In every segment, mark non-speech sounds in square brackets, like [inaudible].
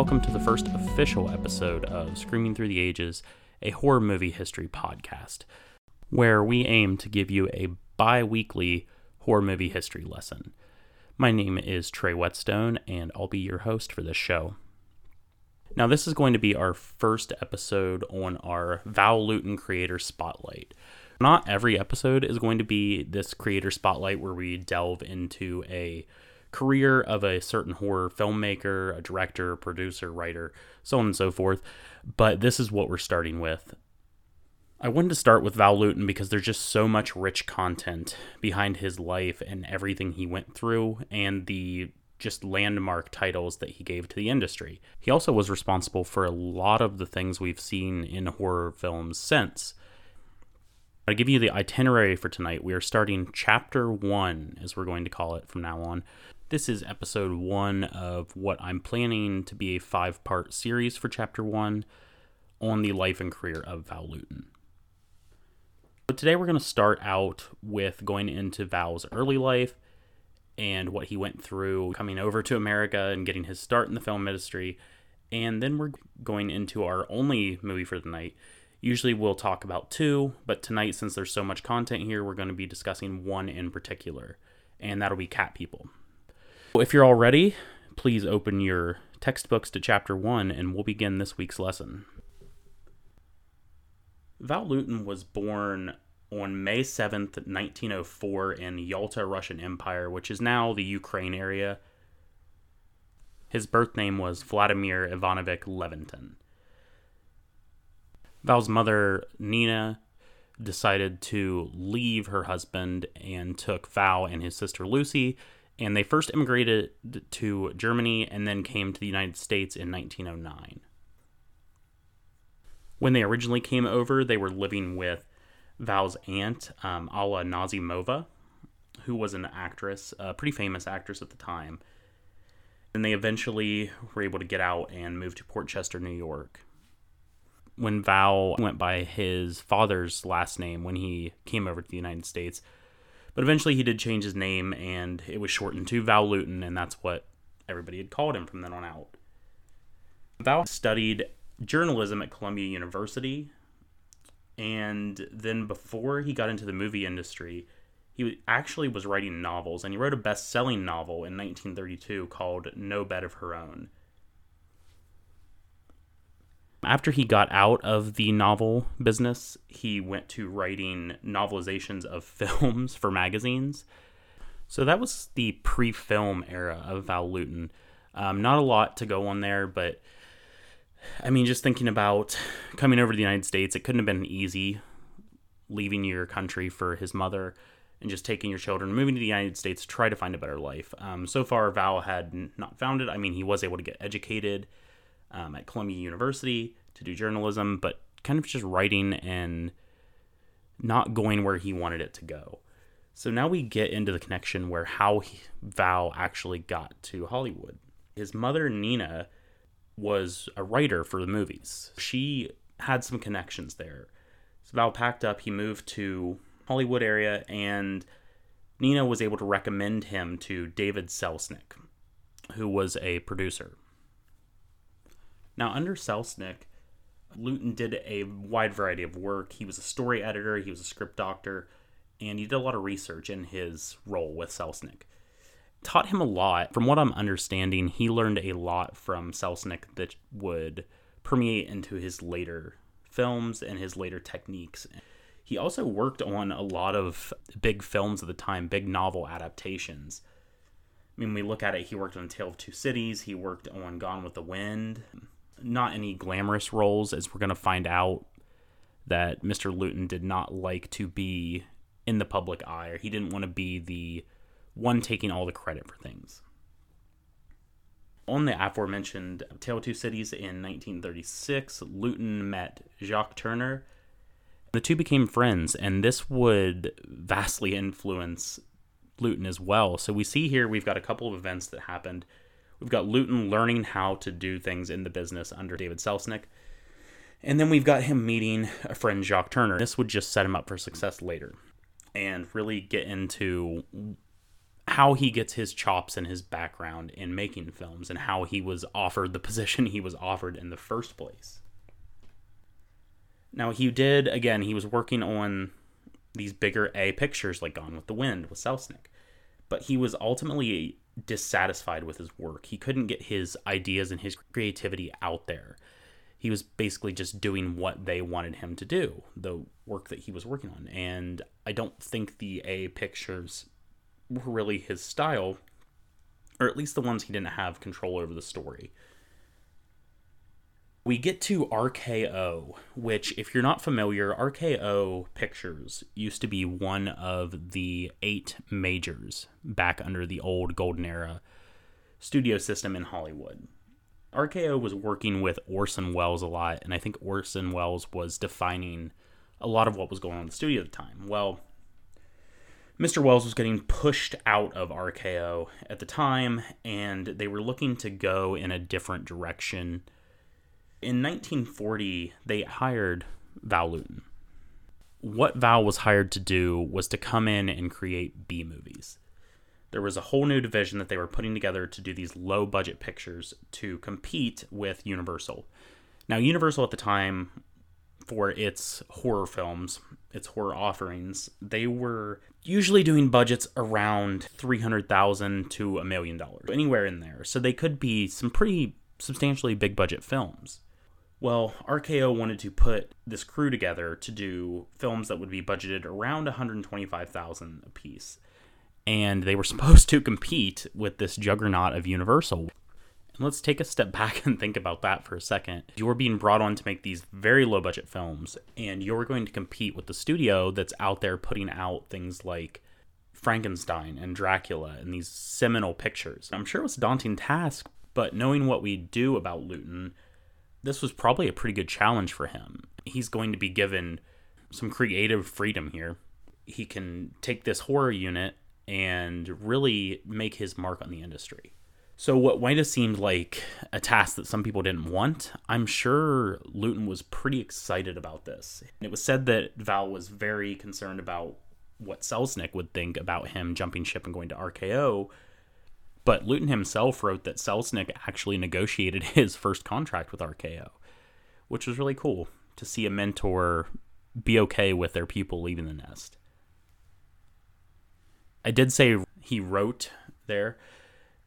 Welcome to the first official episode of Screaming Through the Ages, a horror movie history podcast, where we aim to give you a bi weekly horror movie history lesson. My name is Trey Whetstone, and I'll be your host for this show. Now, this is going to be our first episode on our Val Lewton Creator Spotlight. Not every episode is going to be this Creator Spotlight where we delve into a career of a certain horror filmmaker, a director, producer, writer, so on and so forth. But this is what we're starting with. I wanted to start with Val Lewton because there's just so much rich content behind his life and everything he went through and the just landmark titles that he gave to the industry. He also was responsible for a lot of the things we've seen in horror films since. I give you the itinerary for tonight. We are starting chapter one, as we're going to call it from now on. This is episode one of what I'm planning to be a five part series for chapter one on the life and career of Val Lewton. So today we're going to start out with going into Val's early life and what he went through coming over to America and getting his start in the film industry. And then we're going into our only movie for the night. Usually we'll talk about two, but tonight, since there's so much content here, we're going to be discussing one in particular, and that'll be Cat People. If you're all ready, please open your textbooks to chapter one, and we'll begin this week's lesson. Val Lewton was born on May 7th, 1904, in Yalta, Russian Empire, which is now the Ukraine area. His birth name was Vladimir Ivanovich Levinton. Val's mother, Nina, decided to leave her husband and took Val and his sister Lucy, and they first immigrated to Germany and then came to the United States in 1909 when they originally came over, they were living with Val's aunt, um, Alla Nazimova, who was an actress, a pretty famous actress at the time. And they eventually were able to get out and move to Port Chester, New York. When Val went by his father's last name when he came over to the United States, but eventually he did change his name and it was shortened to Val Lewton, and that's what everybody had called him from then on out. Val studied journalism at Columbia University. And then before he got into the movie industry, he actually was writing novels, and he wrote a best selling novel in 1932 called No Bed of Her Own. After he got out of the novel business, he went to writing novelizations of [laughs] films for magazines. So that was the pre film era of Val Lewton. Um, not a lot to go on there, but I mean, just thinking about coming over to the United States, it couldn't have been easy leaving your country for his mother and just taking your children, moving to the United States to try to find a better life. Um, so far, Val had not found it. I mean, he was able to get educated um, at Columbia University to do journalism, but kind of just writing and not going where he wanted it to go. So now we get into the connection where how he, Val actually got to Hollywood. His mother, Nina, was a writer for the movies. She had some connections there. So Val packed up, he moved to Hollywood area, and Nina was able to recommend him to David Selznick, who was a producer. Now, under Selznick, Lewton did a wide variety of work. He was a story editor, he was a script doctor, and he did a lot of research in his role with Selznick taught him a lot. From what I'm understanding, he learned a lot from Selznick that would permeate into his later films and his later techniques. He also worked on a lot of big films at the time, big novel adaptations. I mean, we look at it, he worked on Tale of Two Cities, he worked on Gone with the Wind. Not any glamorous roles, as we're going to find out that Mr. Lewton did not like to be in the public eye. Or he didn't want to be the one taking all the credit for things. On the aforementioned Tale Two Cities in 1936, Lewton met Jacques Tourneur. The two became friends, and this would vastly influence Lewton as well. So we see here we've got a couple of events that happened. We've got Lewton learning how to do things in the business under David Selznick. And then we've got him meeting a friend, Jacques Tourneur. This would just set him up for success later and really get into how he gets his chops and his background in making films and how he was offered the [laughs] position he was offered in the first place. Now, he did, again, he was working on these bigger A pictures like Gone with the Wind with Selznick, but he was ultimately dissatisfied with his work. He couldn't get his ideas and his creativity out there. He was basically just doing what they wanted him to do, the work that he was working on. And I don't think the A pictures were really his style, or at least the ones he didn't have control over the story. We get to RKO, which, if you're not familiar, RKO Pictures used to be one of the eight majors back under the old Golden Era studio system in Hollywood. RKO was working with Orson Welles a lot, and I think Orson Welles was defining a lot of what was going on in the studio at the time. Well, Mr. Welles was getting pushed out of RKO at the time, and they were looking to go in a different direction. In 1940, they hired Val Lewton. What Val was hired to do was to come in and create B movies. There was a whole new division that they were putting together to do these low budget pictures to compete with Universal. Now, Universal at the time for its horror films, its horror offerings, they were usually doing budgets around 300,000 to a million dollars, anywhere in there. So they could be some pretty substantially big budget films. Well, RKO wanted to put this crew together to do films that would be budgeted around 125,000 a piece. And they were [laughs] supposed to compete with this juggernaut of Universal, And let's take a step [laughs] back and think about that for a second. You're being brought on to make these very low budget films, and you're going to compete with the studio that's out there putting out things like Frankenstein and Dracula and these seminal pictures. I'm sure it was a daunting task, but knowing what we do about Lewton, this was probably a pretty good challenge for him. He's going to be given some creative freedom here. He can take this horror unit and really make his mark on the industry. So, what might have seemed like a task that some people didn't want, I'm sure Lewton was pretty excited about this. It was said that Val was very concerned about what Selznick would think about him jumping ship and going to RKO. But Lewton himself wrote that Selznick actually negotiated [laughs] his first contract with RKO, which was really cool to see a mentor be okay with their people leaving the nest. I did say he wrote there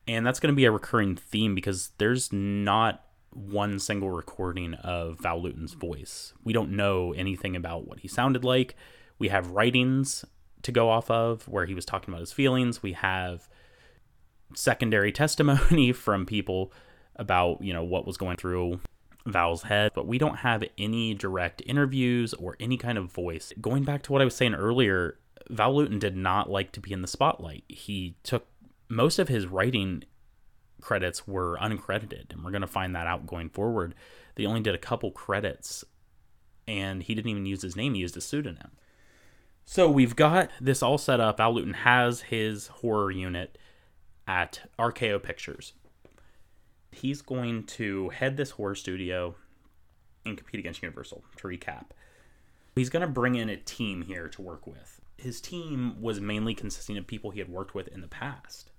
and that's going to be a recurring theme because there's not one single recording of Val Lewton's voice. We don't know anything about what he sounded like. We have writings to go off of where he was talking about his feelings. We have secondary testimony [laughs] from people about, you know, what was going through Val's head, but we don't have any direct interviews or any kind of voice. Going back to what I was saying earlier, Val Lewton did not like to be in the spotlight. He took most of his writing credits were uncredited, and we're going to find that out going forward. They only did a couple credits, and he didn't even use his name, he used a pseudonym. So we've got this all set up. Val Lewton has his horror unit at RKO Pictures. He's going to head this horror studio and compete against Universal, to recap. He's going to bring in a team here to work with. His team was mainly consisting of people he had worked with in the past.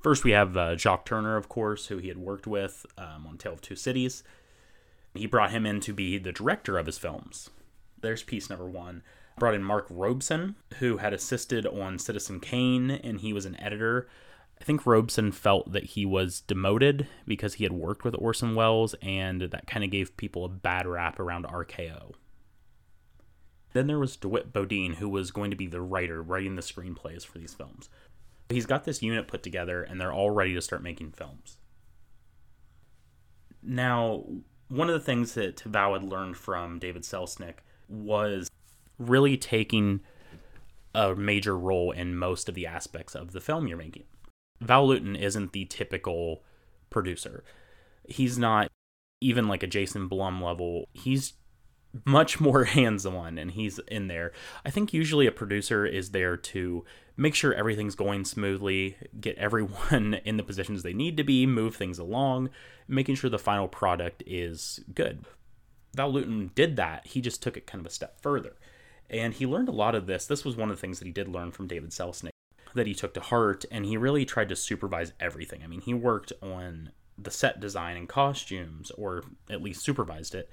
First, we have uh, Jacques Tourneur, of course, who he had worked with um, on Tale of Two Cities. He brought him in to be the director of his films. There's piece number one. Brought in Mark Robson, who had assisted on Citizen Kane, and he was an editor. I think Robson felt that he was demoted because he had worked with Orson Welles, and that kind of gave people a bad rap around RKO. Then there was DeWitt Bodeen, who was going to be the writer, writing the screenplays for these films. He's got this unit put together and they're all ready to start making films. Now, one of the things that Val had learned from David Selznick was really taking a major role in most of the aspects of the film you're making. Val Lewton isn't the typical producer. He's not even like a Jason Blum level. He's much more [laughs] hands on and he's in there. I think usually a producer is there to make sure everything's going smoothly, get everyone [laughs] in the positions they need to be, move things along, making sure the final product is good. Val Lewton did that. He just took it kind of a step further. And he learned a lot of this. This was one of the things that he did learn from David Selznick. That he took to heart and he really tried to supervise everything. I mean, he worked on the set design and costumes, or at least supervised it,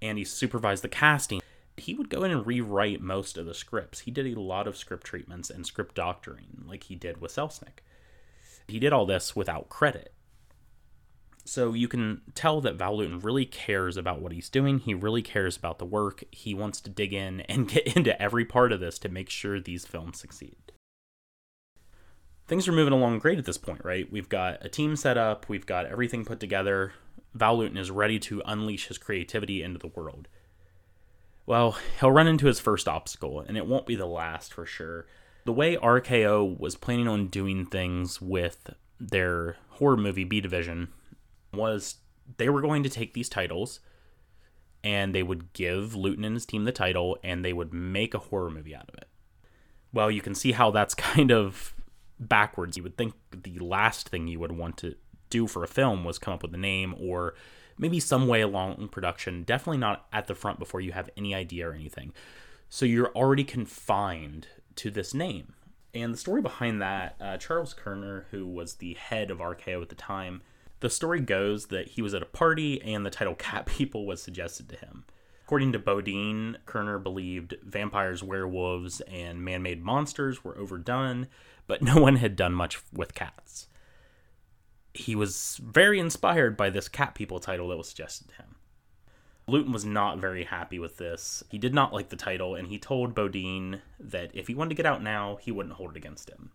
and he supervised the casting. He would go in and rewrite most of the scripts. He did a lot of script treatments and script doctoring, like he did with Selznick. He did all this without credit. So you can tell that Val Lewton really cares about what he's doing. He really cares about the work. He wants to dig in and [laughs] get into every part of this to make sure these films succeed things are moving along great at this point, right? We've got a team set up, we've got everything put together. Val Lewton is ready to unleash his creativity into the world. Well, he'll run into his first obstacle, and it won't be the last for sure. The way RKO was planning on doing things with their horror movie B division was they were going to take these titles and they would give Lewton and his team the title and they would make a horror movie out of it. Well, you can see how that's [laughs] kind of backwards. You would think the last thing you would want to do for a film was come up with a name or maybe some way along in production. Definitely not at the front before you have any idea or anything. So you're already confined to this name. And the story behind that, uh, Charles Koerner, who was the head of RKO at the time, the story goes that he was at a party and the title [laughs] Cat People was suggested to him. According to Bodeen, Koerner believed vampires, werewolves, and man made monsters were overdone, but [laughs] no one had done much with cats. He was very inspired by this Cat People title that was suggested to him. Lewton was not very happy with this. He did not like the title, and he told Bodeen that if he wanted to get out now, he wouldn't hold it against him.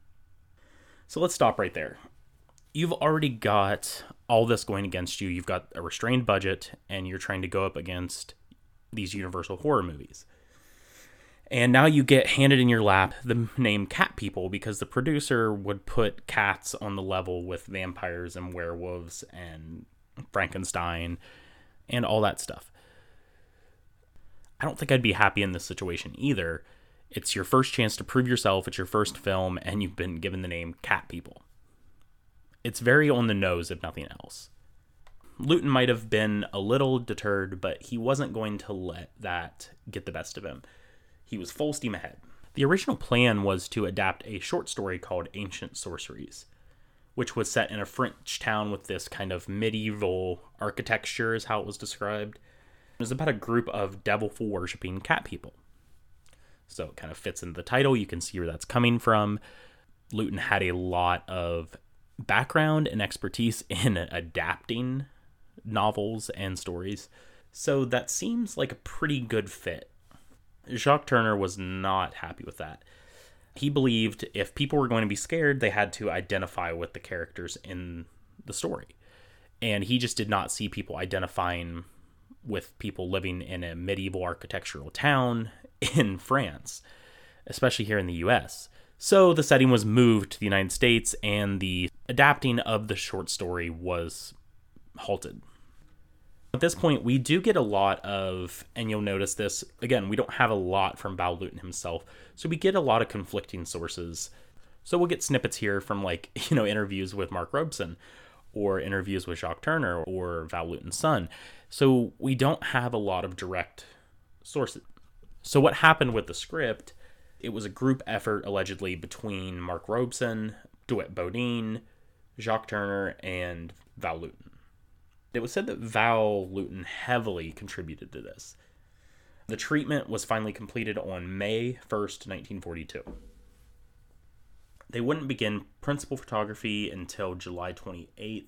So let's stop right there. You've already got all this going against you. You've got a restrained budget, and you're trying to go up against these Universal horror movies. And now you get handed in your lap the name Cat People because the producer would put cats on the level with vampires and werewolves and Frankenstein and all that stuff. I don't think I'd be happy in this situation either. It's your first chance to prove yourself, it's your first film, and you've been given the name Cat People. It's very on the nose, if nothing else. Lewton might have been a little deterred, but he wasn't going to let that get the best of him. He was full steam ahead. The original plan was to adapt a short story called Ancient Sorceries, which was set in a French town with this kind of medieval architecture, is how it was described. It was about a group of devil worshipping cat people. So it kind of fits into the title. You can see where that's coming from. Lewton had a lot of background and expertise [laughs] in adapting novels and stories. So that seems like a pretty good fit. Jacques Tourneur was not happy with that. He believed if people were going to be scared, they had to identify with the characters in the story. And he just did not see people identifying with people living in a medieval architectural town [laughs] in France, especially here in the US. So the setting was moved to the United States and the adapting of the short story was halted. At this point, we do get a lot of, and you'll notice this again, we don't have a lot from Val Lewton himself, so we get a lot of conflicting sources. So we'll get snippets here from like, [laughs] you know, interviews with Mark Robson or interviews with Jacques Tourneur or Val Lewton's son. So we don't have a lot of direct sources. So what happened with the script? It was a group effort allegedly between Mark Robson, DeWitt Bodeen, Jacques Tourneur, and Val Lewton. It was said that Val Lewton heavily contributed to this. The treatment was finally completed on May 1st, 1942. They wouldn't begin principal photography until July 28th.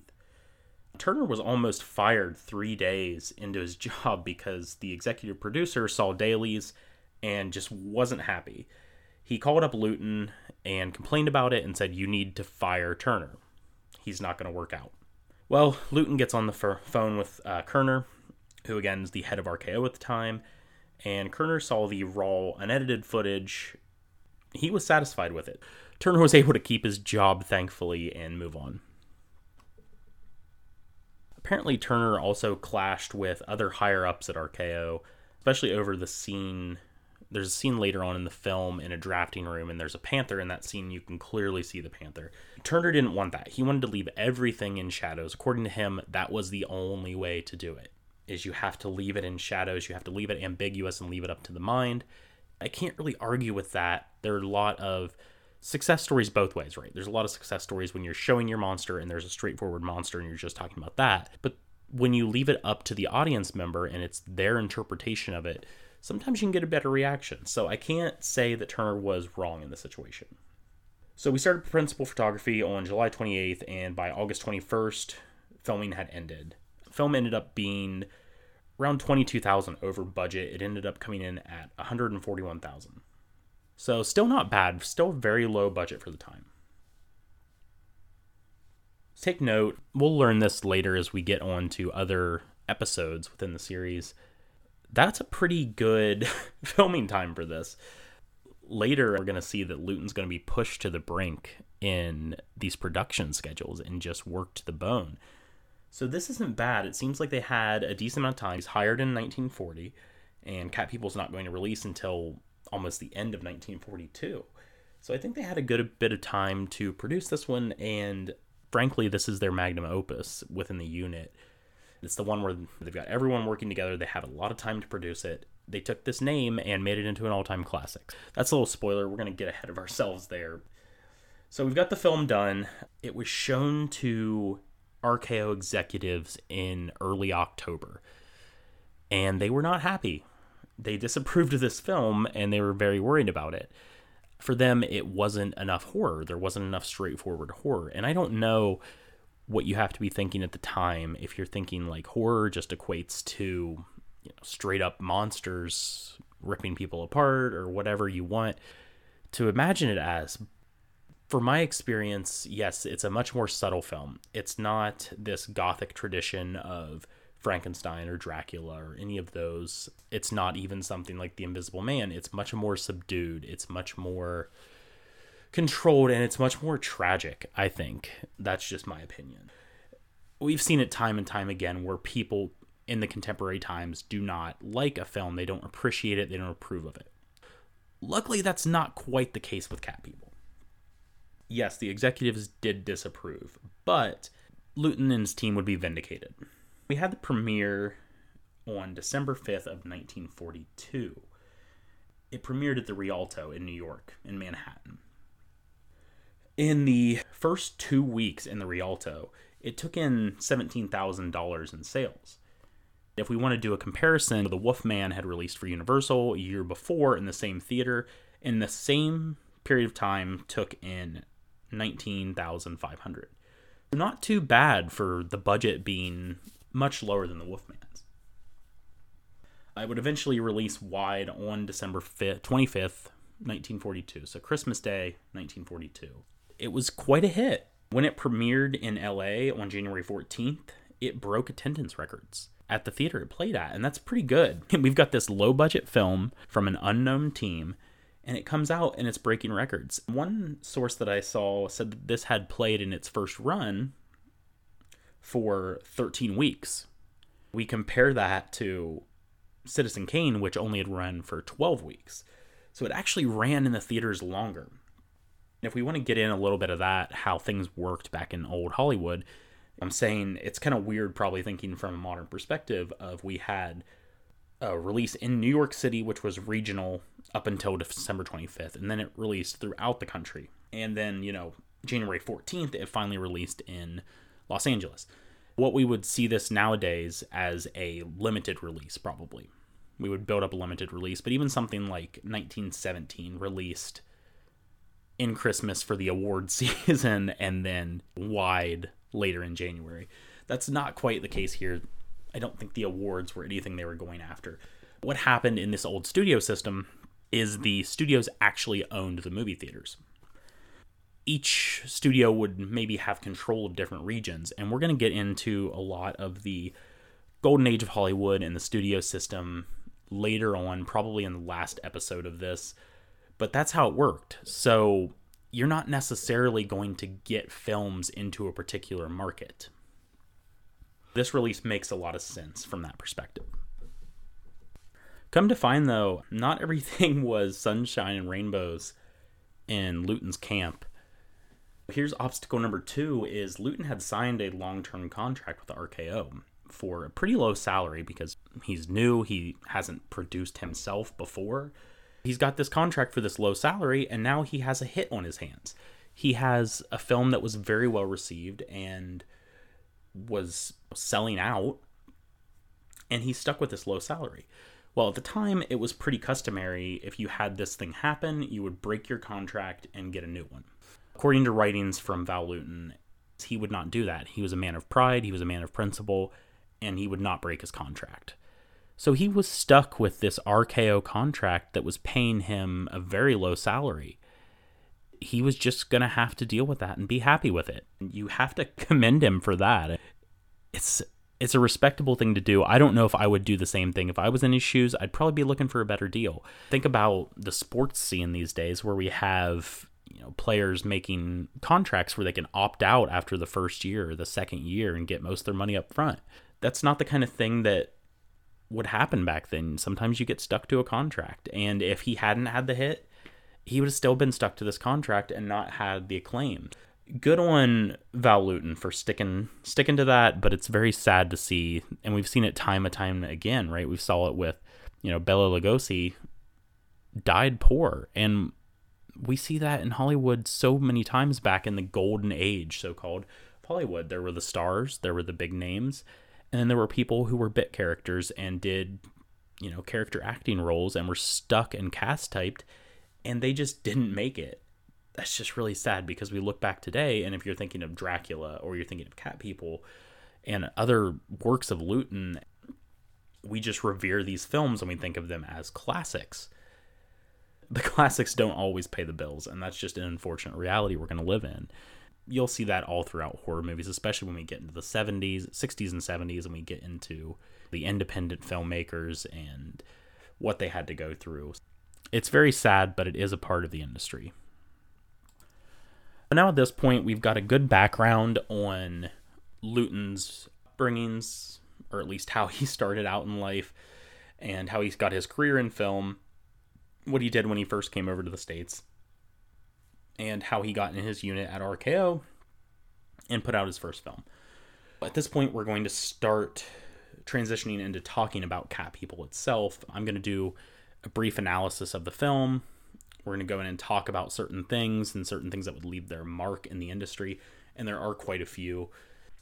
Tourneur was almost fired three days into his [laughs] job because the executive producer saw dailies and just wasn't happy. He called up Lewton and complained about it and said, You need to fire Tourneur. He's not going to work out. Well, Lewton gets on the phone with uh, Koerner, who again is the head of RKO at the time, and Koerner saw the raw, unedited footage. He was satisfied with it. Tourneur was able to keep his job, thankfully, and move on. Apparently, Tourneur also clashed with other higher ups at RKO, especially over the scene there's a scene later on in the film in a drafting room and there's a panther in that scene. You can clearly see the panther. Tourneur didn't want that. He wanted to leave everything in shadows. According to him that was the only way to do it is you have to leave it in shadows. You have to leave it ambiguous and leave it up to the mind. I can't really argue with that. There are a lot of success stories both ways, right? There's a lot of success stories when you're showing your monster and there's a straightforward monster and you're just talking about that. But when you leave it up to the audience member and it's their interpretation of it, sometimes you can get a better reaction. So I can't say that Tourneur was wrong in this situation. So we started principal photography on July 28th, and by August 21st, filming had ended. Film ended up being around 22,000 over budget. It ended up coming in at 141,000. So still not bad, still very low budget for the time. Take note, we'll learn this later as we get on to other episodes within the series. That's a pretty good [laughs] filming time for this. Later, we're going to see that Lewton's going to be pushed to the brink in these production schedules and just worked to the bone. So this isn't bad. It seems like they had a decent amount of time. He's hired in 1940, and Cat People's not going to release until almost the end of 1942. So I think they had a good bit of time to produce this one, and frankly, this is their magnum opus within the unit. It's the one where they've got everyone working together. They have a lot of time to produce it. They took this name and made it into an all time classic. That's a little spoiler. We're going to get ahead of ourselves there. So we've got the film done. It was shown to RKO executives in early October, and they were not happy they [laughs] disapproved of this film and they were very worried about it. For them, it wasn't enough horror. There wasn't enough straightforward horror. And I don't know what you have to be thinking at the time if you're thinking like horror just equates to you know, straight up monsters ripping people apart or whatever you want to imagine it as. For my experience, yes, it's a much more subtle film. It's not this gothic tradition of Frankenstein or Dracula or any of those. It's not even something like The Invisible Man. It's much more subdued. It's much more controlled and it's much more tragic, I think. That's just my opinion. We've seen it time and time again where people in the contemporary times do not like a film, they don't appreciate it, they don't approve of it. Luckily, that's not quite the case with Cat People. Yes, the executives did disapprove, but Lewton and his team would be vindicated. We had the premiere on December 5th of 1942. It premiered at the Rialto in New York, in Manhattan. In the first two weeks in the Rialto, it took in $17,000 in sales. If we want to do a comparison, The Wolfman had released for Universal a year before in the same theater, in the same period of time took in 19,500. Not too bad for the budget being much lower than the Wolfman's. I would eventually release wide on December 5th, 25th, 1942, so Christmas Day, 1942. It was quite a hit. When it premiered in LA on January 14th, it broke attendance records at the theater it played at, and that's pretty good. [laughs] We've got this low budget film from an unknown team, and it comes out and it's breaking records. One source that I saw said that this had played in its first run for 13 weeks. We compare that to Citizen Kane, which only had run for 12 weeks. So it actually ran in the theaters longer. If we want to get in a little bit of that, how things worked back in old Hollywood, I'm saying it's kind of weird, probably thinking from a modern perspective, of we had a release in New York City, which was regional up until December 25th, and then it released throughout the country. And then, you know, January 14th, it finally released in Los Angeles. What we would see this nowadays as a limited release, probably. We would build up a limited release, but even something like 1917 released in Christmas for the award [laughs] season and then wide later in January. That's not quite the case here. I don't think the awards were anything they were going after. What happened in this old studio system is the studios actually owned the movie theaters each studio would maybe have control of different regions. And we're going to get into a lot of the golden age of Hollywood and the studio system later on, probably in the last episode of this. But that's how it worked. So you're not necessarily going to get films into a particular market. This release makes a lot of sense from that perspective. Come to find, though, not everything [laughs] was sunshine and rainbows in Lewton's camp Here's obstacle number two is Lewton had signed a long-term contract with RKO for a pretty low salary because he's new, he hasn't produced himself before. He's got this contract for this low salary, and now he has a hit on his hands. He has a film that was very well received and was selling out, and he's stuck with this low salary. Well, at the time, it was pretty customary. If you had this thing happen, you would break your contract and get a new one. According to writings from Val Lewton, he would not do that. He was a man of pride, he was a man of principle, and he would not break his contract. So he was stuck with this RKO contract that was paying him a very low salary. He was just going to have to deal with that and be happy with it. You have to [laughs] commend him for that. It's it's a respectable thing to do. I don't know if I would do the same thing. If I was in his shoes, I'd probably be looking for a better deal. Think about the sports scene these days where we have you know players making contracts where they can opt out after the first year or the second year and get most of their money up front. That's not the kind of thing that would happen back then. Sometimes you get stuck to a contract, and if he hadn't had the hit, he would have still been stuck to this contract and not had the acclaim. Good on Val Lewton for sticking sticking to that, but it's very sad to see, and we've seen it time and time again, right? We saw it with, you know, Bela Lugosi died poor, and we see that in Hollywood so many times back in the golden age, so called Hollywood. There were the stars, there were the big names, and then there were people who were bit characters and did, you know, character acting roles and were stuck and cast typed, and they just didn't make it. That's just really sad because we look back today, and if you're thinking of Dracula or you're thinking of Cat People and other works of Lewton, we just revere these films and we think of them as classics the [laughs] classics don't always pay the bills, and that's just an unfortunate reality we're going to live in. You'll see that all throughout horror movies, especially when we get into the 70s, 60s, and 70s, and we get into the independent filmmakers and what they had to go through. It's very sad, but it is a part of the industry. But now at this point, we've got a good background on Lewton's bringings, or at least how [laughs] he started out in life and how he's got his career in film what he did when he first came over to the States and how he got in his unit at RKO and put out his first film. At this point, we're going to start transitioning into talking about Cat People itself. I'm going to do a brief analysis of the film. We're going to go in and talk about certain things and certain things that would leave their mark in the industry, and there are quite a few.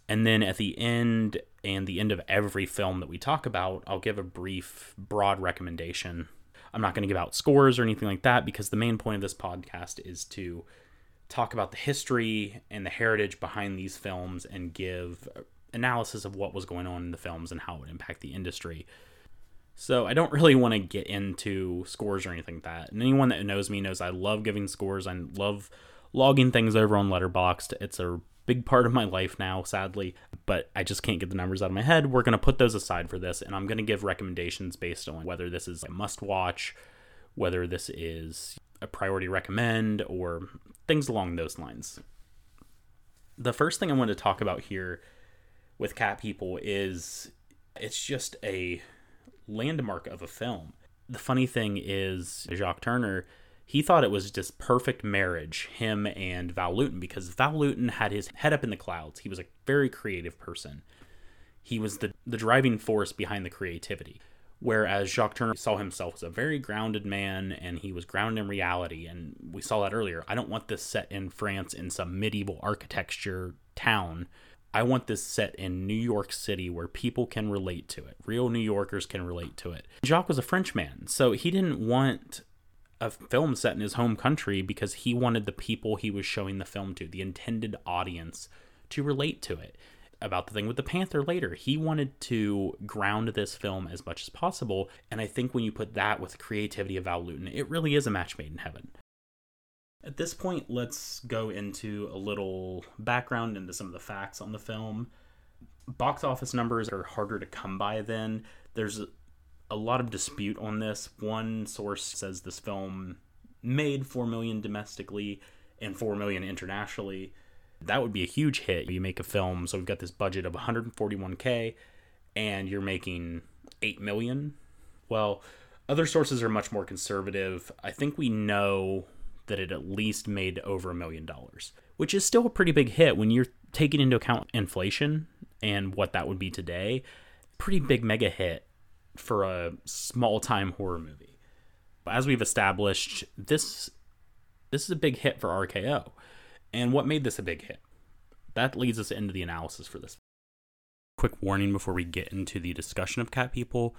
And then at the end and the end of every film that we talk about, I'll give a brief, broad recommendation I'm not going to give out scores or anything like that because the main point of this podcast is to talk about the history and the heritage behind these films and give analysis of what was going on in the films and how it would impact the industry. So I don't really want to get into scores or anything like that. And anyone that knows me knows I love giving scores. I love logging things over on Letterboxd. It's a big part of my life now, sadly, but I just can't get the numbers out of my head. We're going to put those aside for this, and I'm going to give recommendations based on whether this is a must watch, whether this is a priority recommend, or things along those lines. The first thing I want to talk about here with Cat People is it's just a landmark of a film. The funny thing is, Jacques Tourneur he thought it was just perfect marriage, him and Val Lewton, because Val Lewton had his head up in the clouds. He was a very creative person. He was the, the driving force behind the creativity. Whereas Jacques Tourneur saw himself as a very grounded man and he was grounded in reality. And we saw that earlier. I don't want this set in France in some medieval architecture town. I want this set in New York City where people can relate to it. Real New Yorkers can relate to it. Jacques was a Frenchman, so he didn't want a film set in his home country because he wanted the people he was showing the film to, the intended audience, to relate to it. About the thing with the Panther later, he wanted to ground this film as much as possible, and I think when you put that with the creativity of Val Lewton, it really is a match made in heaven. At this point, let's go into a little background into some of the facts on the film. Box office numbers are harder to come by then. There's a lot of dispute on this. One source says this film made 4 million domestically and 4 million internationally. That would be a huge hit. You make a film, so we've got this budget of 141k and you're making 8 million. Well, other sources are much more conservative. I think we know that it at least made over a million dollars, which is still a pretty big hit when you're taking into account inflation and what that would be today. Pretty big mega hit for a small time horror movie. But as we've established, this this is a big hit for RKO. And what made this a big hit? That leads us into the analysis for this. Quick warning before we get into the discussion of Cat People.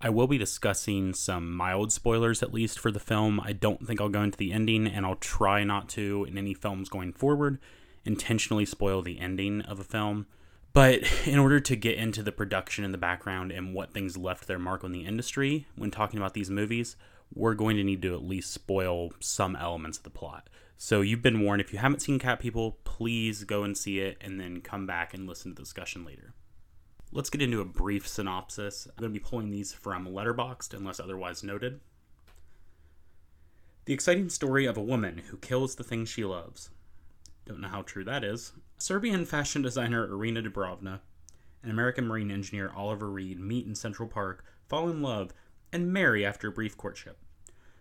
I will be discussing some mild spoilers, at least for the film. I don't think I'll go into the ending, and I'll try not to, in any films going forward, intentionally spoil the ending of a film. But in order to get into the production and the background and what things left their mark on the industry when talking about these movies, we're going to need to at least spoil some elements of the plot. So you've been warned. If you haven't seen Cat People, please go and see it and then come back and listen to the discussion later. Let's get into a brief synopsis. I'm going to be pulling these from Letterboxd unless otherwise noted. The exciting story of a woman who kills the thing she loves. Don't know how true that is. Serbian fashion designer Irina Dubrovna and American Marine engineer Oliver Reed meet in Central Park, fall in love, and marry after a brief courtship.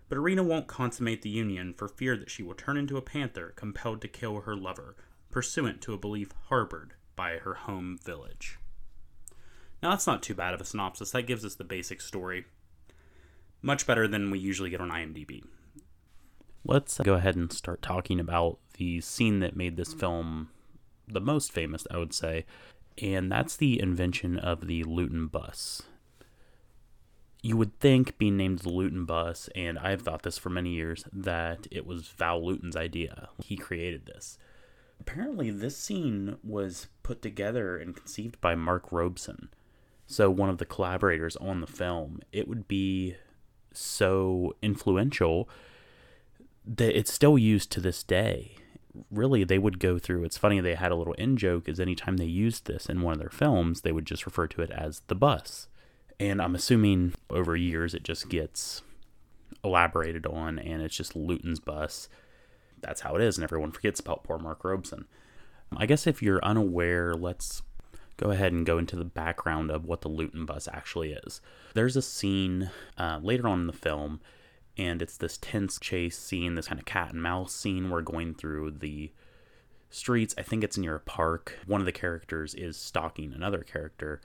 But Irina won't consummate the union for fear that she will turn into a panther compelled to kill her lover, pursuant to a belief harbored by her home village. Now, that's not too bad of a synopsis. That gives us the basic story. Much better than we usually get on IMDb. Let's uh, go ahead and start talking about the scene that made this film the most famous, I would say, and that's the invention of the Lewton bus. You would think, being named the Lewton bus, and I've thought this for many years, that it was Val Lewton's idea. He created this. Apparently, this scene was put together and conceived by Mark Robson so one of the collaborators on the film, it would be so influential that it's still used to this day. Really, they would go through. It's funny they had a little in joke is anytime they used this in one of their films, they would just refer to it as the bus. And I'm assuming over years it just gets elaborated on, and it's just Lewton's bus. That's how it is, and everyone forgets about poor Mark Robson. I guess if you're unaware, let's go ahead and go into the background of what the Lewton bus actually is. There's a scene uh, later on in the film, and it's this tense chase scene, this kind of cat and mouse scene. We're going through the streets. I think it's near a park. One of the characters is stalking another character.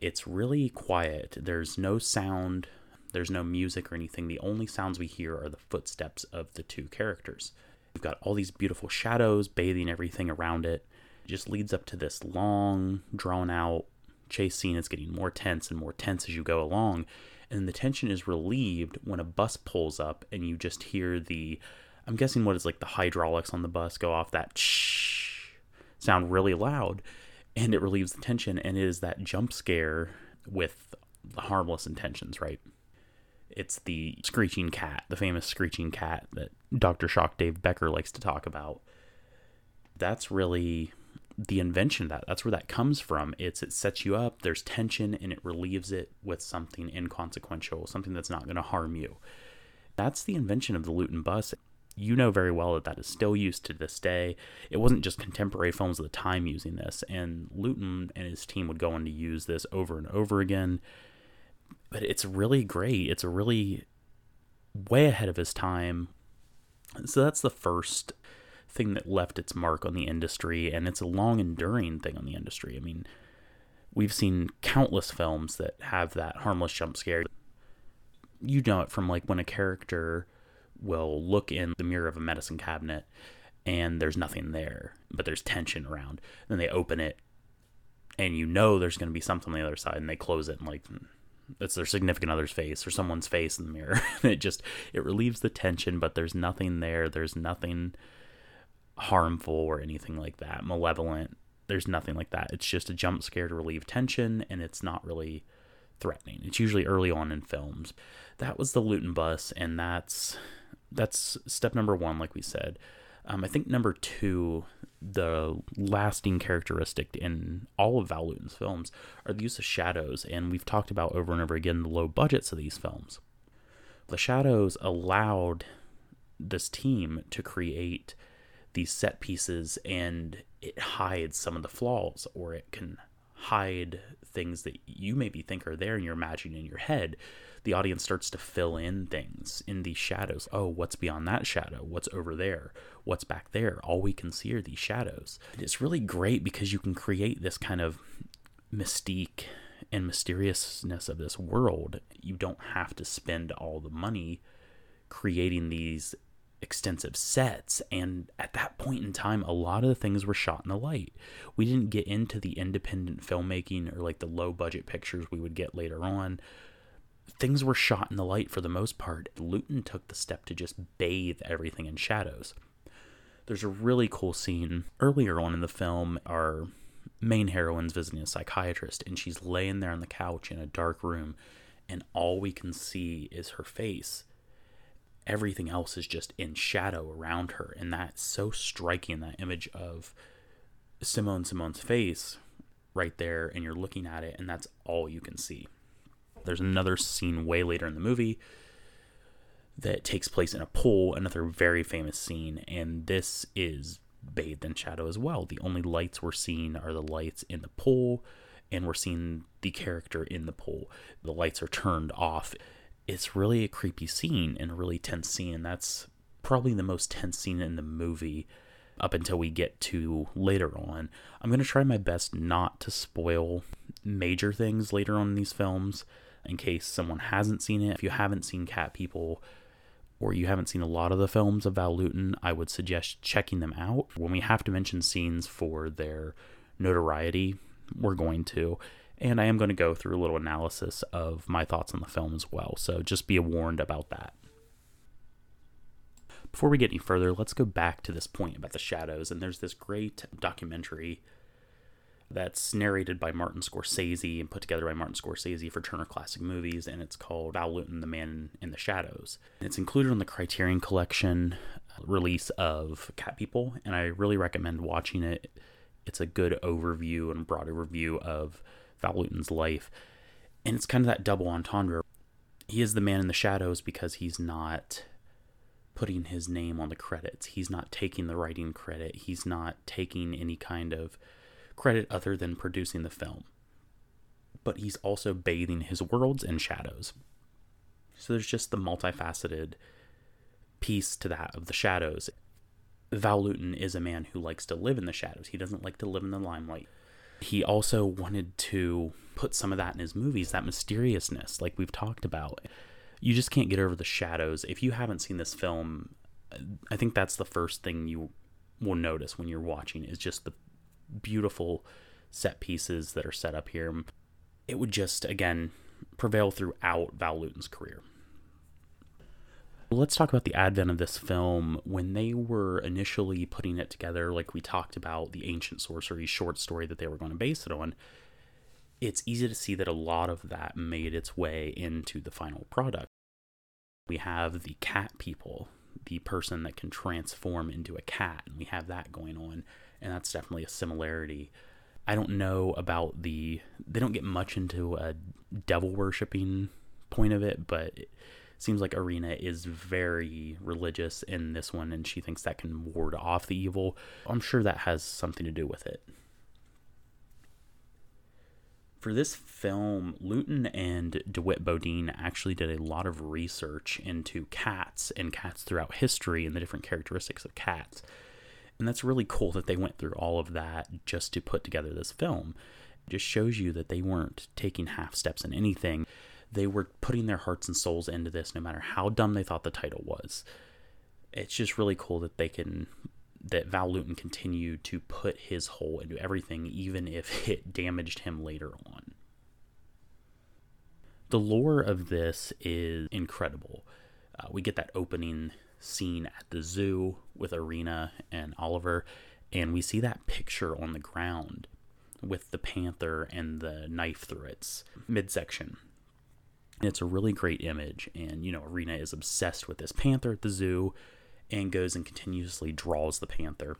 It's really quiet. There's no sound, there's no music or anything. The only sounds we hear are the footsteps of the two characters. We've got all these beautiful shadows bathing everything around it just leads up to this long, drawn out chase scene. It's getting more tense and more tense as you go along. And the tension is relieved when a bus pulls up and you just hear the, I'm guessing what is like the hydraulics on the bus go off that shh [laughs] sound really loud. And it relieves the tension. And it is that jump scare with the harmless intentions, right? It's the screeching cat, the famous screeching cat that Dr. Shock Dave Becker likes to talk about. That's really the invention of that. That's where that comes from. It's it sets you up, there's tension, and it relieves it with something inconsequential, something that's not going to harm you. That's the invention of the Lewton bus. You know very well that that is still used to this day. It wasn't just contemporary films of the time using this, and Lewton and his team would go on to use this over and over again. But it's really great. It's really way ahead of his time. So that's the first thing that left its mark on the industry, and it's a long enduring thing on the industry. I mean, we've seen countless films that have that harmless jump scare. You know it from like when a character will look in the mirror of a medicine cabinet and there's nothing there, but there's tension around. Then they open it and you know there's going to be something on the other side and they close it and like it's their significant other's face or someone's face in the mirror. [laughs] it just it relieves the tension, but there's nothing there. There's nothing harmful or anything like that, malevolent. There's nothing like that. It's just a jump scare to relieve tension, and it's not really threatening. It's usually early on in films. That was the Lewton bus, and that's that's step number one, like we said. Um, I think number two, the lasting characteristic in all of Val Lewton's films are the use of shadows, and we've talked about over and over again the low budgets of these films. The shadows allowed this team to create these set pieces and it hides some of the flaws or it can hide things that you maybe think are there and you're imagining in your head. The audience starts to fill in things in these shadows. Oh what's beyond that shadow? What's over there? What's back there? All we can see are these shadows. It's really great because you can create this kind of mystique and mysteriousness of this world. You don't have to spend all the money creating these extensive sets and at that point in time a lot of the things were shot in the light. We didn't get into the independent filmmaking or like the low budget pictures we would get later on. Things were shot in the light for the most part. Lewton took the step to just bathe everything in shadows. There's a really cool scene earlier on in the film our main heroine's visiting a psychiatrist and she's laying there on the couch in a dark room and all we can see is her face everything else is just in shadow around her. And that's so striking that image of Simone Simon's face right there, and you're looking at it, and that's all you can see. There's another scene way later in the movie that takes place in a pool, another very famous scene, and this is bathed in shadow as well. The only lights we're seeing are the lights in the pool, and we're seeing the character in the pool. The lights are turned off it's really a creepy scene and a really tense scene. That's probably the most tense scene in the movie up until we get to later on. I'm going to try my best not to spoil major things later on in these films in case someone hasn't seen it. If you haven't seen Cat People or you haven't seen a lot of the films of Val Lewton, I would suggest checking them out. When we have to mention scenes for their notoriety, we're going to and I am going to go through a little analysis of my thoughts on the film as well. So just be warned about that. Before we get any further, let's go back to this point about the shadows. And there's this great documentary that's narrated by Martin Scorsese and put together by Martin Scorsese for Turner Classic Movies, and it's called Val Lewton, The Man in the Shadows. It's included on the Criterion Collection uh, release of Cat People, and I really recommend watching it. It's a good overview and broad overview of Val Lewton's life. And it's kind of that double entendre. He is the man in the shadows because he's not putting his name on the credits. He's not taking the writing credit. He's not taking any kind of credit other than producing the film. But he's also bathing his worlds in shadows. So there's just the multifaceted piece to that of the shadows. Val Lewton is a man who likes to live in the shadows. He doesn't like to live in the limelight he also wanted to put some of that in his movies, that mysteriousness, like we've talked about. You just can't get over the shadows. If you haven't seen this film, I think that's the first thing you will notice when you're watching is just the beautiful set pieces that are set up here. It would just, again, prevail throughout Val Lewton's career. Let's talk about the advent of this film. When they were initially putting it together, like we talked about the ancient sorcery short story that they were going to base it on, it's easy to see that a lot of that made its way into the final product. We have the cat people, the person that can transform into a cat, and we have that going on, and that's definitely a similarity. I don't know about the, they don't get much into a devil worshipping point of it, but. Seems like Irena is very religious in this one, and she thinks that can ward off the evil. I'm sure that has something to do with it. For this film, Lewton and DeWitt Bodeen actually did a lot of research into cats and cats throughout history and the different characteristics of cats. And that's really cool that they went through all of that just to put together this film. It just shows you that they weren't taking half steps in anything they were putting their hearts and souls into this no matter how dumb they thought the title was. It's just really cool that they can that Val Lewton continued to put his whole into everything even if [laughs] it damaged him later on. The lore of this is incredible. Uh, we get that opening scene at the zoo with Irena and Oliver, and we see that picture on the ground with the panther and the knife through its midsection. It's a really great image, and you know, Irena is obsessed with this panther at the zoo and goes and continuously draws the panther.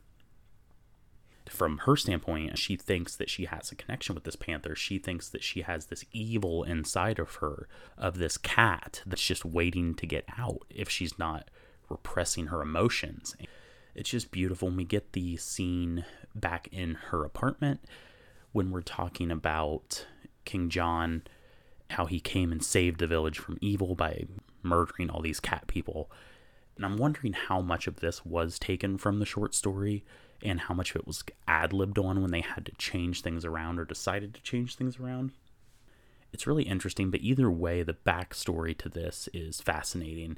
From her standpoint, she thinks that she has a connection with this panther. She thinks that she has this evil inside of her, of this cat that's just waiting to get out if she's not repressing her emotions. It's just beautiful. we get the scene back in her apartment when we're talking about King John how he came and saved the village from evil by murdering all these cat people. And I'm wondering how much of this was taken from the short story and how much of it was ad libbed on when they had to change things around or decided to change things around. It's really interesting, but either way, the backstory to this is fascinating.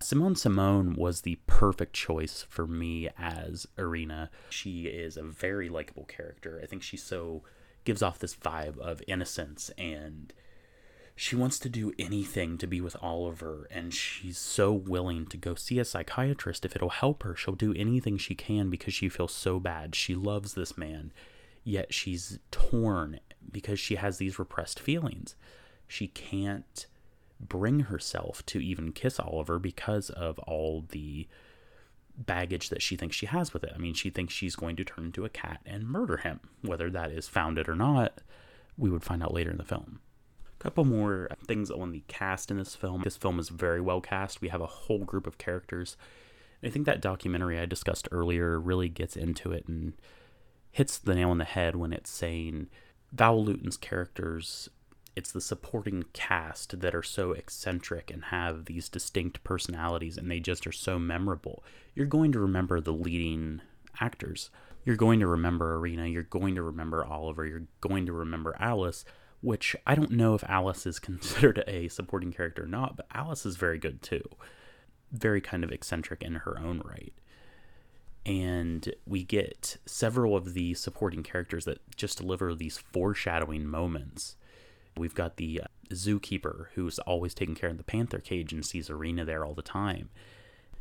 Simone Simon was the perfect choice for me as Irena. She is a very likable character. I think she's so gives off this vibe of innocence and she wants to do anything to be with Oliver, and she's so willing to go see a psychiatrist if it'll help her. She'll do anything she can because she feels so bad. She loves this man, yet she's torn because she has these repressed feelings. She can't bring herself to even kiss Oliver because of all the baggage that she thinks she has with it. I mean, she thinks she's going to turn into a cat and murder him. Whether that is founded or not, we would find out later in the film A couple more things on the cast in this film. This film is very well cast. We have a whole group of characters. I think that documentary I discussed earlier really gets into it and hits the nail on the head when it's saying Val Lewton's characters, it's the supporting cast that are so eccentric and have these distinct personalities and they just are so memorable. You're going to remember the leading actors. You're going to remember Irena, you're going to remember Oliver, you're going to remember Alice, which I don't know if Alice is [laughs] considered a supporting character or not, but Alice is very good too. Very kind of eccentric in her own right. And we get several of the supporting characters that just deliver these foreshadowing moments. We've got the uh, zookeeper who's always taking care of the panther cage and sees Irena there all the time.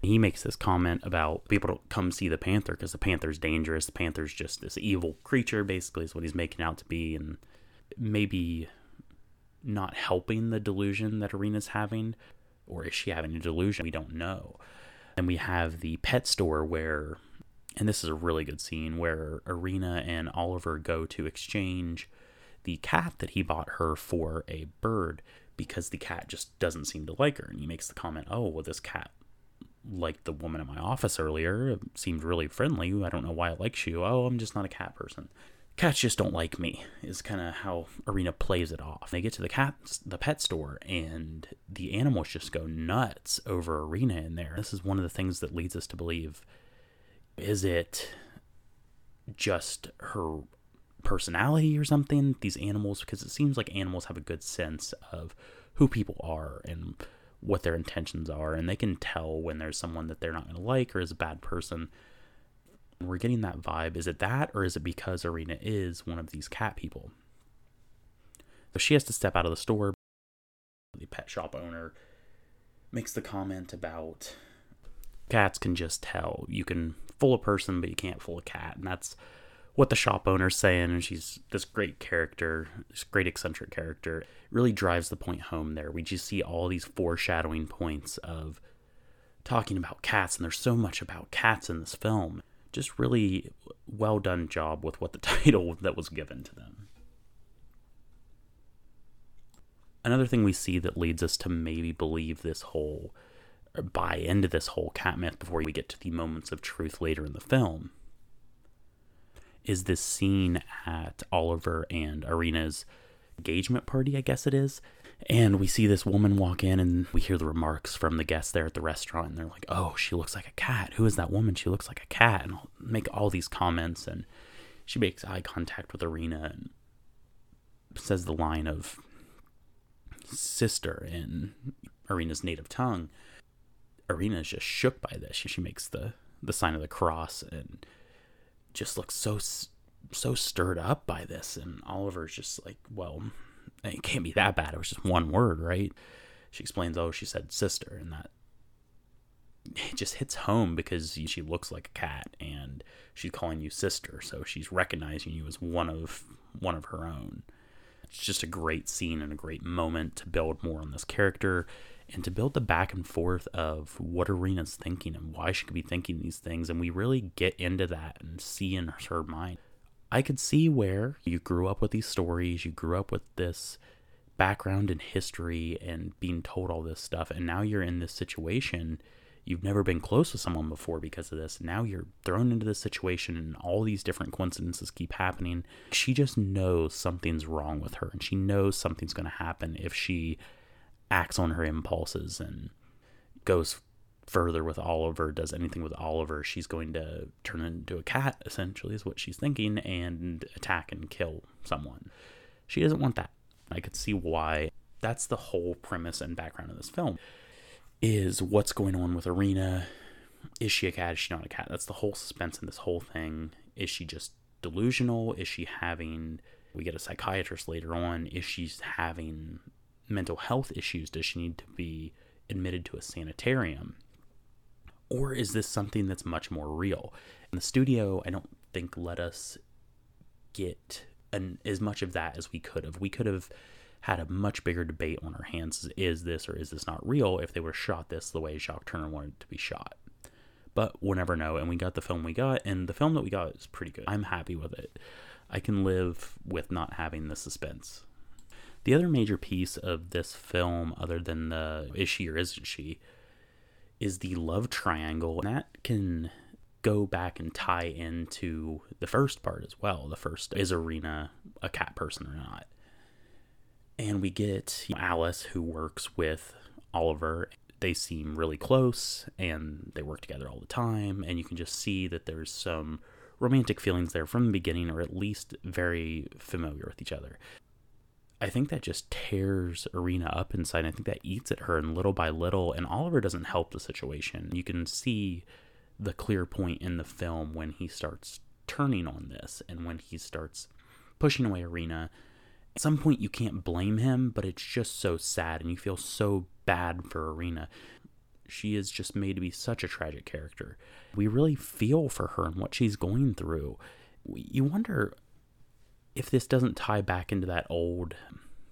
He makes this comment about people don't come see the panther because the panther's dangerous. The panther's just this evil creature, basically, is what he's making out to be. And maybe not helping the delusion that Irena's having, or is she having a delusion? We don't know. And we have the pet store where, and this is a really good scene, where Irena and Oliver go to exchange the cat that he bought her for a bird because the cat just doesn't seem to like her. And he makes the comment, oh, well, this cat liked the woman in my office earlier. It seemed really friendly. I don't know why it likes you. Oh, I'm just not a cat person cats just don't like me is kind of how Irena plays it off they get to the cat the pet store and the animals just go nuts over Irena in there this is one of the things that leads us to believe is it just her personality or something these animals because it seems like animals have a good sense of who people are and what their intentions are and they can tell when there's someone that they're not going to like or is a bad person we're getting that vibe. Is it that, or is it because Irena is one of these cat people? So she has to step out of the store. The pet shop owner makes the comment about cats can just tell. You can fool a person, but you can't fool a cat. And that's what the shop owner's saying. And she's this great character, this great eccentric character. It really drives the point home there. We just see all these foreshadowing points of talking about cats, and there's so much about cats in this film just really well done job with what the [laughs] title that was given to them. Another thing we see that leads us to maybe believe this whole buy into this whole cat myth before we get to the moments of truth later in the film is this scene at Oliver and Irena's engagement party, I guess it is, and we see this woman walk in, and we hear the remarks from the guests there at the restaurant. And they're like, Oh, she looks like a cat. Who is that woman? She looks like a cat. And I'll make all these comments. And she makes eye contact with Irena and says the line of sister in Irena's native tongue. Irena is just shook by this. She makes the, the sign of the cross and just looks so so stirred up by this. And Oliver's just like, well, it can't be that bad. It was just one word, right? She explains, oh, she said sister, and that it [laughs] just hits home because she looks like a cat and she's calling you sister, so she's recognizing you as one of one of her own. It's just a great scene and a great moment to build more on this character and to build the back and forth of what Irena's thinking and why she could be thinking these things. And we really get into that and see in her mind I could see where you grew up with these stories, you grew up with this background and history and being told all this stuff, and now you're in this situation. You've never been close with someone before because of this. Now you're thrown into this situation, and all these different coincidences keep happening. She just knows something's wrong with her, and she knows something's going to happen if she acts on her impulses and goes further with Oliver, does anything with Oliver, she's going to turn into a cat, essentially, is what she's thinking, and attack and kill someone. She doesn't want that. I could see why. That's the whole premise and background of this film. is what's going on with Irena. Is she a cat? Is she not a cat? That's the whole suspense in this whole thing. Is she just delusional? Is she having. We get a psychiatrist later on. Is she having mental health issues? Does she need to be admitted to a sanitarium? Or is this something that's much more real? And the studio, I don't think, let us get an, as much of that as we could have. We could have had a much bigger debate on our hands is this or is this not real if they were shot this the way Jacques Tourneur wanted to be shot. But we'll never know. And we got the film we got, and the film that we got is pretty good. I'm happy with it. I can live with not having the suspense. The other major piece of this film, other than the is she or isn't she, is the love triangle. And that can go back and tie into the first part as well. The first is Irena a cat person or not? And we get Alice who works with Oliver. They seem really close and they work together all the time. And you can just see that there's some romantic feelings there from the beginning, or at least very familiar with each other. I think that just tears Irena up inside. I think that eats at her, and little by little, and Oliver doesn't help the situation. You can see the clear point in the film when he starts turning on this and when he starts pushing away Irena. At some point, you can't blame him, but it's just so sad, and you feel so bad for Irena. She is just made to be such a tragic character. We really feel for her and what she's going through. You wonder if this doesn't tie back into that old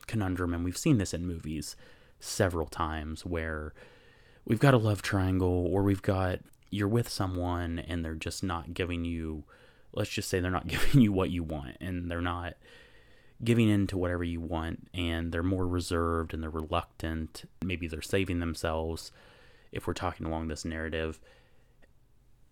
conundrum, and we've seen this in movies several times where we've got a love triangle or we've got you're with someone and they're just not giving you let's just say they're not [laughs] giving you what you want and they're not giving in to whatever you want and they're more reserved and they're reluctant. Maybe they're saving themselves if we're talking along this narrative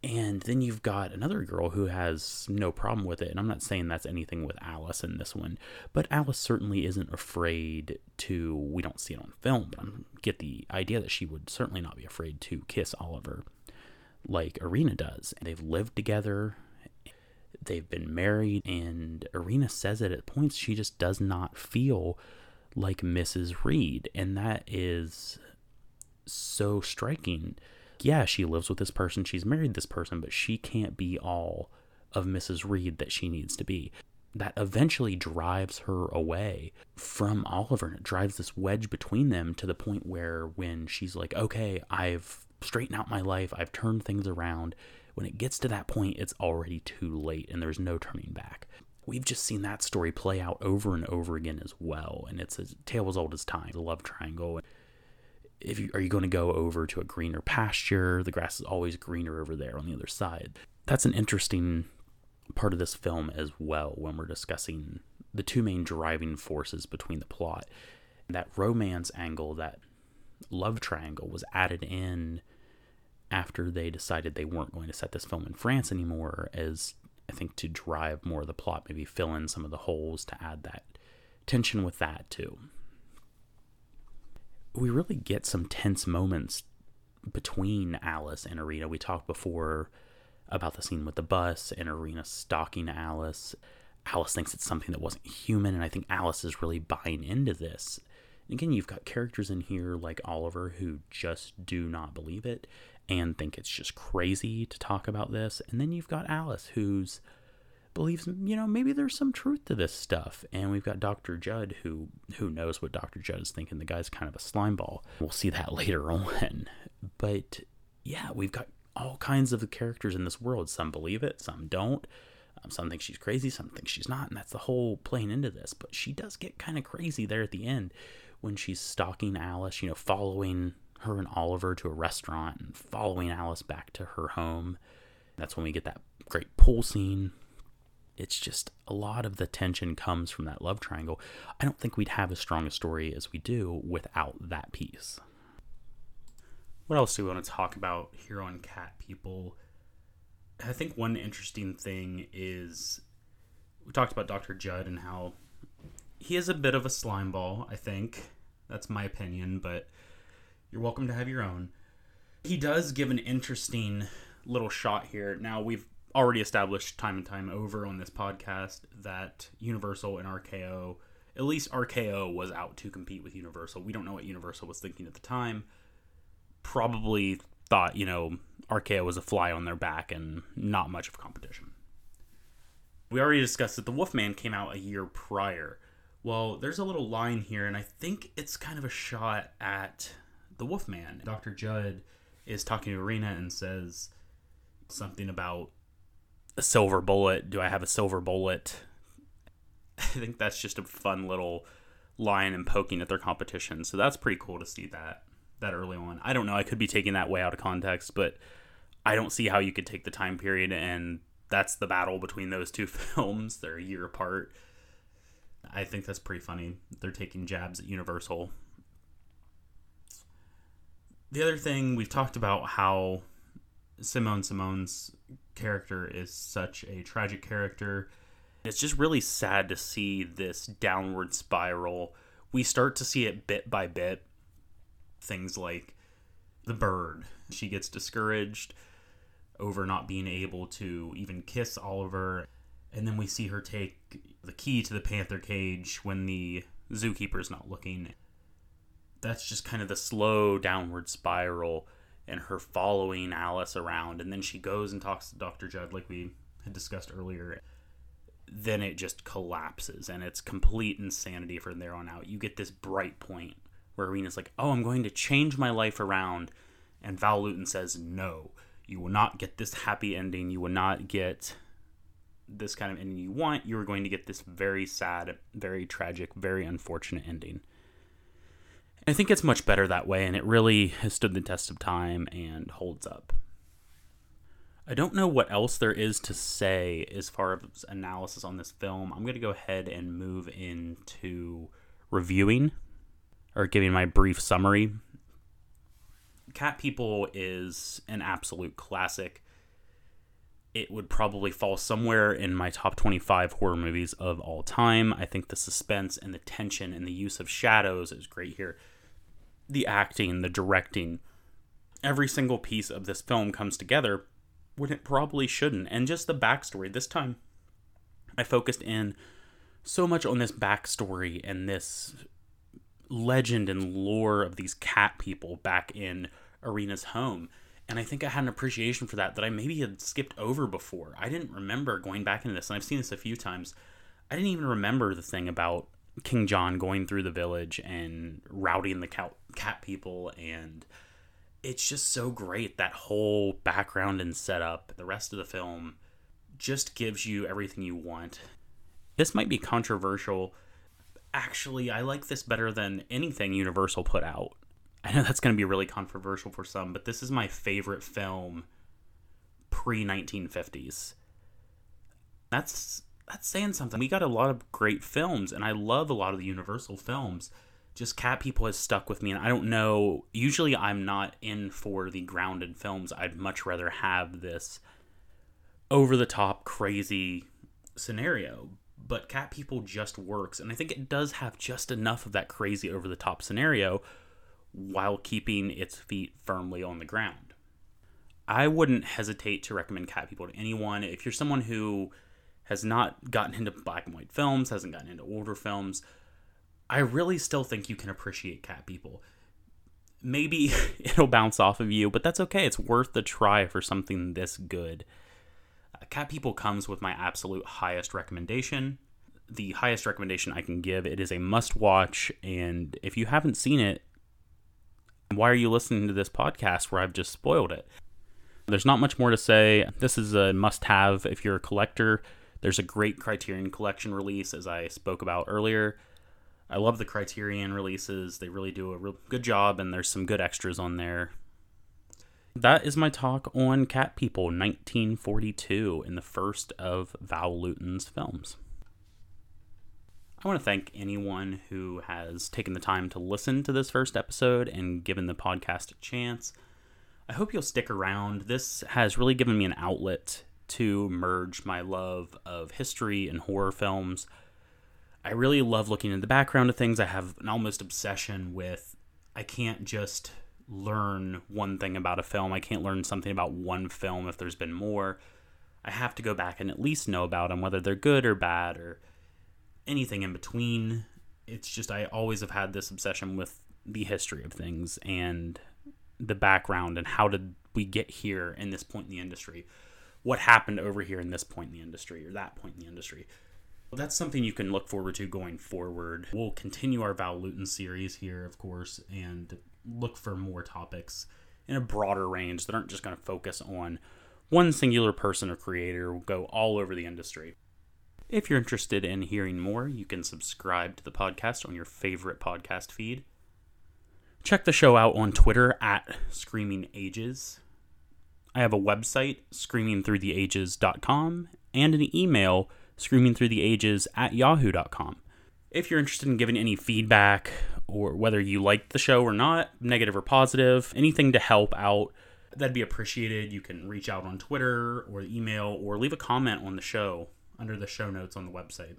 and then you've got another girl who has no problem with it. And I'm not saying that's anything with Alice in this one, but Alice certainly isn't afraid to, we don't see it on film, but I get the idea that she would certainly not be afraid to kiss Oliver like Irena does. They've lived together, they've been married, and Irena says it at points she just does not feel like Mrs. Reed. And that is so striking yeah, she lives with this person, she's married this person, but she can't be all of Mrs. Reed that she needs to be. That eventually drives her away from Oliver and it drives this wedge between them to the point where when she's like, okay, I've straightened out my life, I've turned things around, when it gets to that point, it's already too late and there's no turning back. We've just seen that story play out over and over again as well, and it's a tale as old as time. The love triangle if you are you going to go over to a greener pasture? The grass is always greener over there on the other side. That's an interesting part of this film as well when we're discussing the two main driving forces between the plot. That romance angle that love triangle was added in after they decided they weren't going to set this film in France anymore as I think to drive more of the plot maybe fill in some of the holes to add that tension with that too we really get some tense moments between Alice and Irena. We talked before about the scene with the bus and Irena stalking Alice. Alice thinks it's something that wasn't human, and I think Alice is really buying into this. And again, you've got characters in here like Oliver who just do not believe it and think it's just crazy to talk about this. And then you've got Alice who's believes you know maybe there's some truth to this stuff. And we've got dr judd who who knows what dr judd is thinking. The guy's kind of a slime ball. We'll see that [laughs] later on. But yeah we've got all kinds of characters in this world. Some believe it some don't. Um, some think she's crazy some think she's not. And that's the whole playing into this. But she does get kind of crazy there at the end when she's stalking alice you know following her and oliver to a restaurant and following alice back to her home. That's when we get that great pool scene it's just a lot of the tension comes from that love triangle. I don't think we'd have as strong a story as we do without that piece. What else do we want to talk about here on Cat People? I think one interesting thing is we talked about Dr. Judd and how he is a bit of a slime ball, I think. That's my opinion, but you're welcome to have your own. He does give an interesting little shot here. Now, we've already established time and time over on this podcast that Universal and RKO, at least RKO, was out to compete with Universal. We don't know what Universal was thinking at the time, probably thought, you know, RKO was a fly on their back and not much of competition. We already discussed that The Wolfman came out a year prior. Well, there's a little line here, and I think it's kind of a shot at The Wolfman. Dr. Judd is talking to Irena and says something about a silver bullet. Do I have a silver bullet? [laughs] I think that's just a fun little line and poking at their competition. So that's pretty cool to see that that early on. I don't know. I could be taking that way out of context, but I don't see how you could take the time period and that's the battle between those two [laughs] films. They're a year apart. I think that's pretty funny. They're taking jabs at Universal. The other thing we've talked about how Simone Simon's character is such a tragic character. It's just really sad to see this downward spiral. We start to see it bit by bit. Things like the bird. She gets discouraged over not being able to even kiss Oliver. And then we see her take the key to the panther cage when the zookeeper's not looking. That's just kind of the slow downward spiral and her following Alice around. And then she goes and talks to Dr. Judd, like we had discussed earlier. Then it just collapses and it's complete insanity from there on out. You get this bright point where Irena's like, Oh, I'm going to change my life around. And Val Lewton says, No, you will not get this happy ending. You will not get this kind of ending you want. You are going to get this very sad, very tragic, very unfortunate ending. I think it's much better that way, and it really has stood the test of time and holds up. I don't know what else there is to say as far as analysis on this film. I'm going to go ahead and move into reviewing or giving my brief summary. Cat People is an absolute classic. It would probably fall somewhere in my top 25 horror movies of all time. I think the suspense and the tension and the use of shadows is great here the acting, the directing, every single piece of this film comes together when it probably shouldn't. And just the backstory. This time, I focused in so much on this backstory and this legend and lore of these cat people back in Irena's home. And I think I had an appreciation for that that I maybe had skipped over before. I didn't remember going back into this, and I've seen this a few times. I didn't even remember the thing about King John going through the village and routing the cat, cat people and it's just so great. That whole background and setup the rest of the film just gives you everything you want. This might be controversial. Actually i like this better than anything universal put out. I know that's going to be really controversial for some but this is my favorite film pre 1950s that's that's saying something. We got a lot of great films, and I love a lot of the Universal films. Just Cat People has stuck with me, and I don't know. Usually, I'm not in for the grounded films. I'd much rather have this over the top, crazy scenario. But Cat People just works, and I think it does have just enough of that crazy, over the top scenario while keeping its feet firmly on the ground. I wouldn't hesitate to recommend Cat People to anyone. If you're someone who has not gotten into black and white films, hasn't gotten into older films, I really still think you can appreciate Cat People. Maybe [laughs] it'll bounce off of you, but that's okay. It's worth the try for something this good. Uh, Cat People comes with my absolute highest recommendation. The highest recommendation I can give. It is a must watch, and if you haven't seen it, why are you listening to this podcast where I've just spoiled it? There's not much more to say. This is a must have if you're a collector there's a great Criterion Collection release, as I spoke about earlier. I love the Criterion releases. They really do a real good job, and there's some good extras on there. That is my talk on Cat People 1942 in the first of Val Lewton's films. I want to thank anyone who has taken the time to listen to this first episode and given the podcast a chance. I hope you'll stick around. This has really given me an outlet to merge my love of history and horror films. I really love looking in the background of things. I have an almost obsession with I can't just learn one thing about a film. I can't learn something about one film if there's been more. I have to go back and at least know about them, whether they're good or bad or anything in between. It's just I always have had this obsession with the history of things and the background and how did we get here in this point in the industry? What happened over here in this point in the industry or that point in the industry? That's something you can look forward to going forward. We'll continue our Val Lewton series here, of course, and look for more topics in a broader range that aren't just going to focus on one singular person or creator. We'll go all over the industry. If you're interested in hearing more, you can subscribe to the podcast on your favorite podcast feed. Check the show out on Twitter at Screaming Ages. I have a website, screamingthroughtheages.com, and an email, screamingthroughtheages at yahoo.com. If you're interested in giving any feedback or whether you liked the show or not, negative or positive, anything to help out, that'd be appreciated. You can reach out on Twitter or email or leave a comment on the show under the show notes on the website.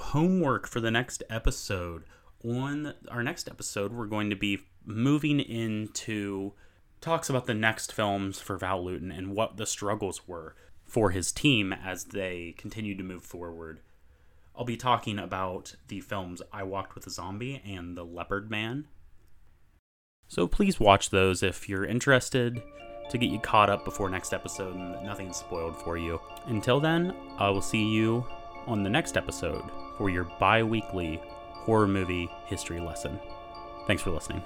Homework for the next episode. On our next episode, we're going to be moving into talks about the next films for Val Lewton and what the struggles were for his team as they continued to move forward. I'll be talking about the films I Walked with a Zombie and The Leopard Man. So please watch those if you're interested to get you caught up before next episode and nothing's spoiled for you. Until then, I will see you on the next episode for your bi weekly horror movie history lesson. Thanks for listening.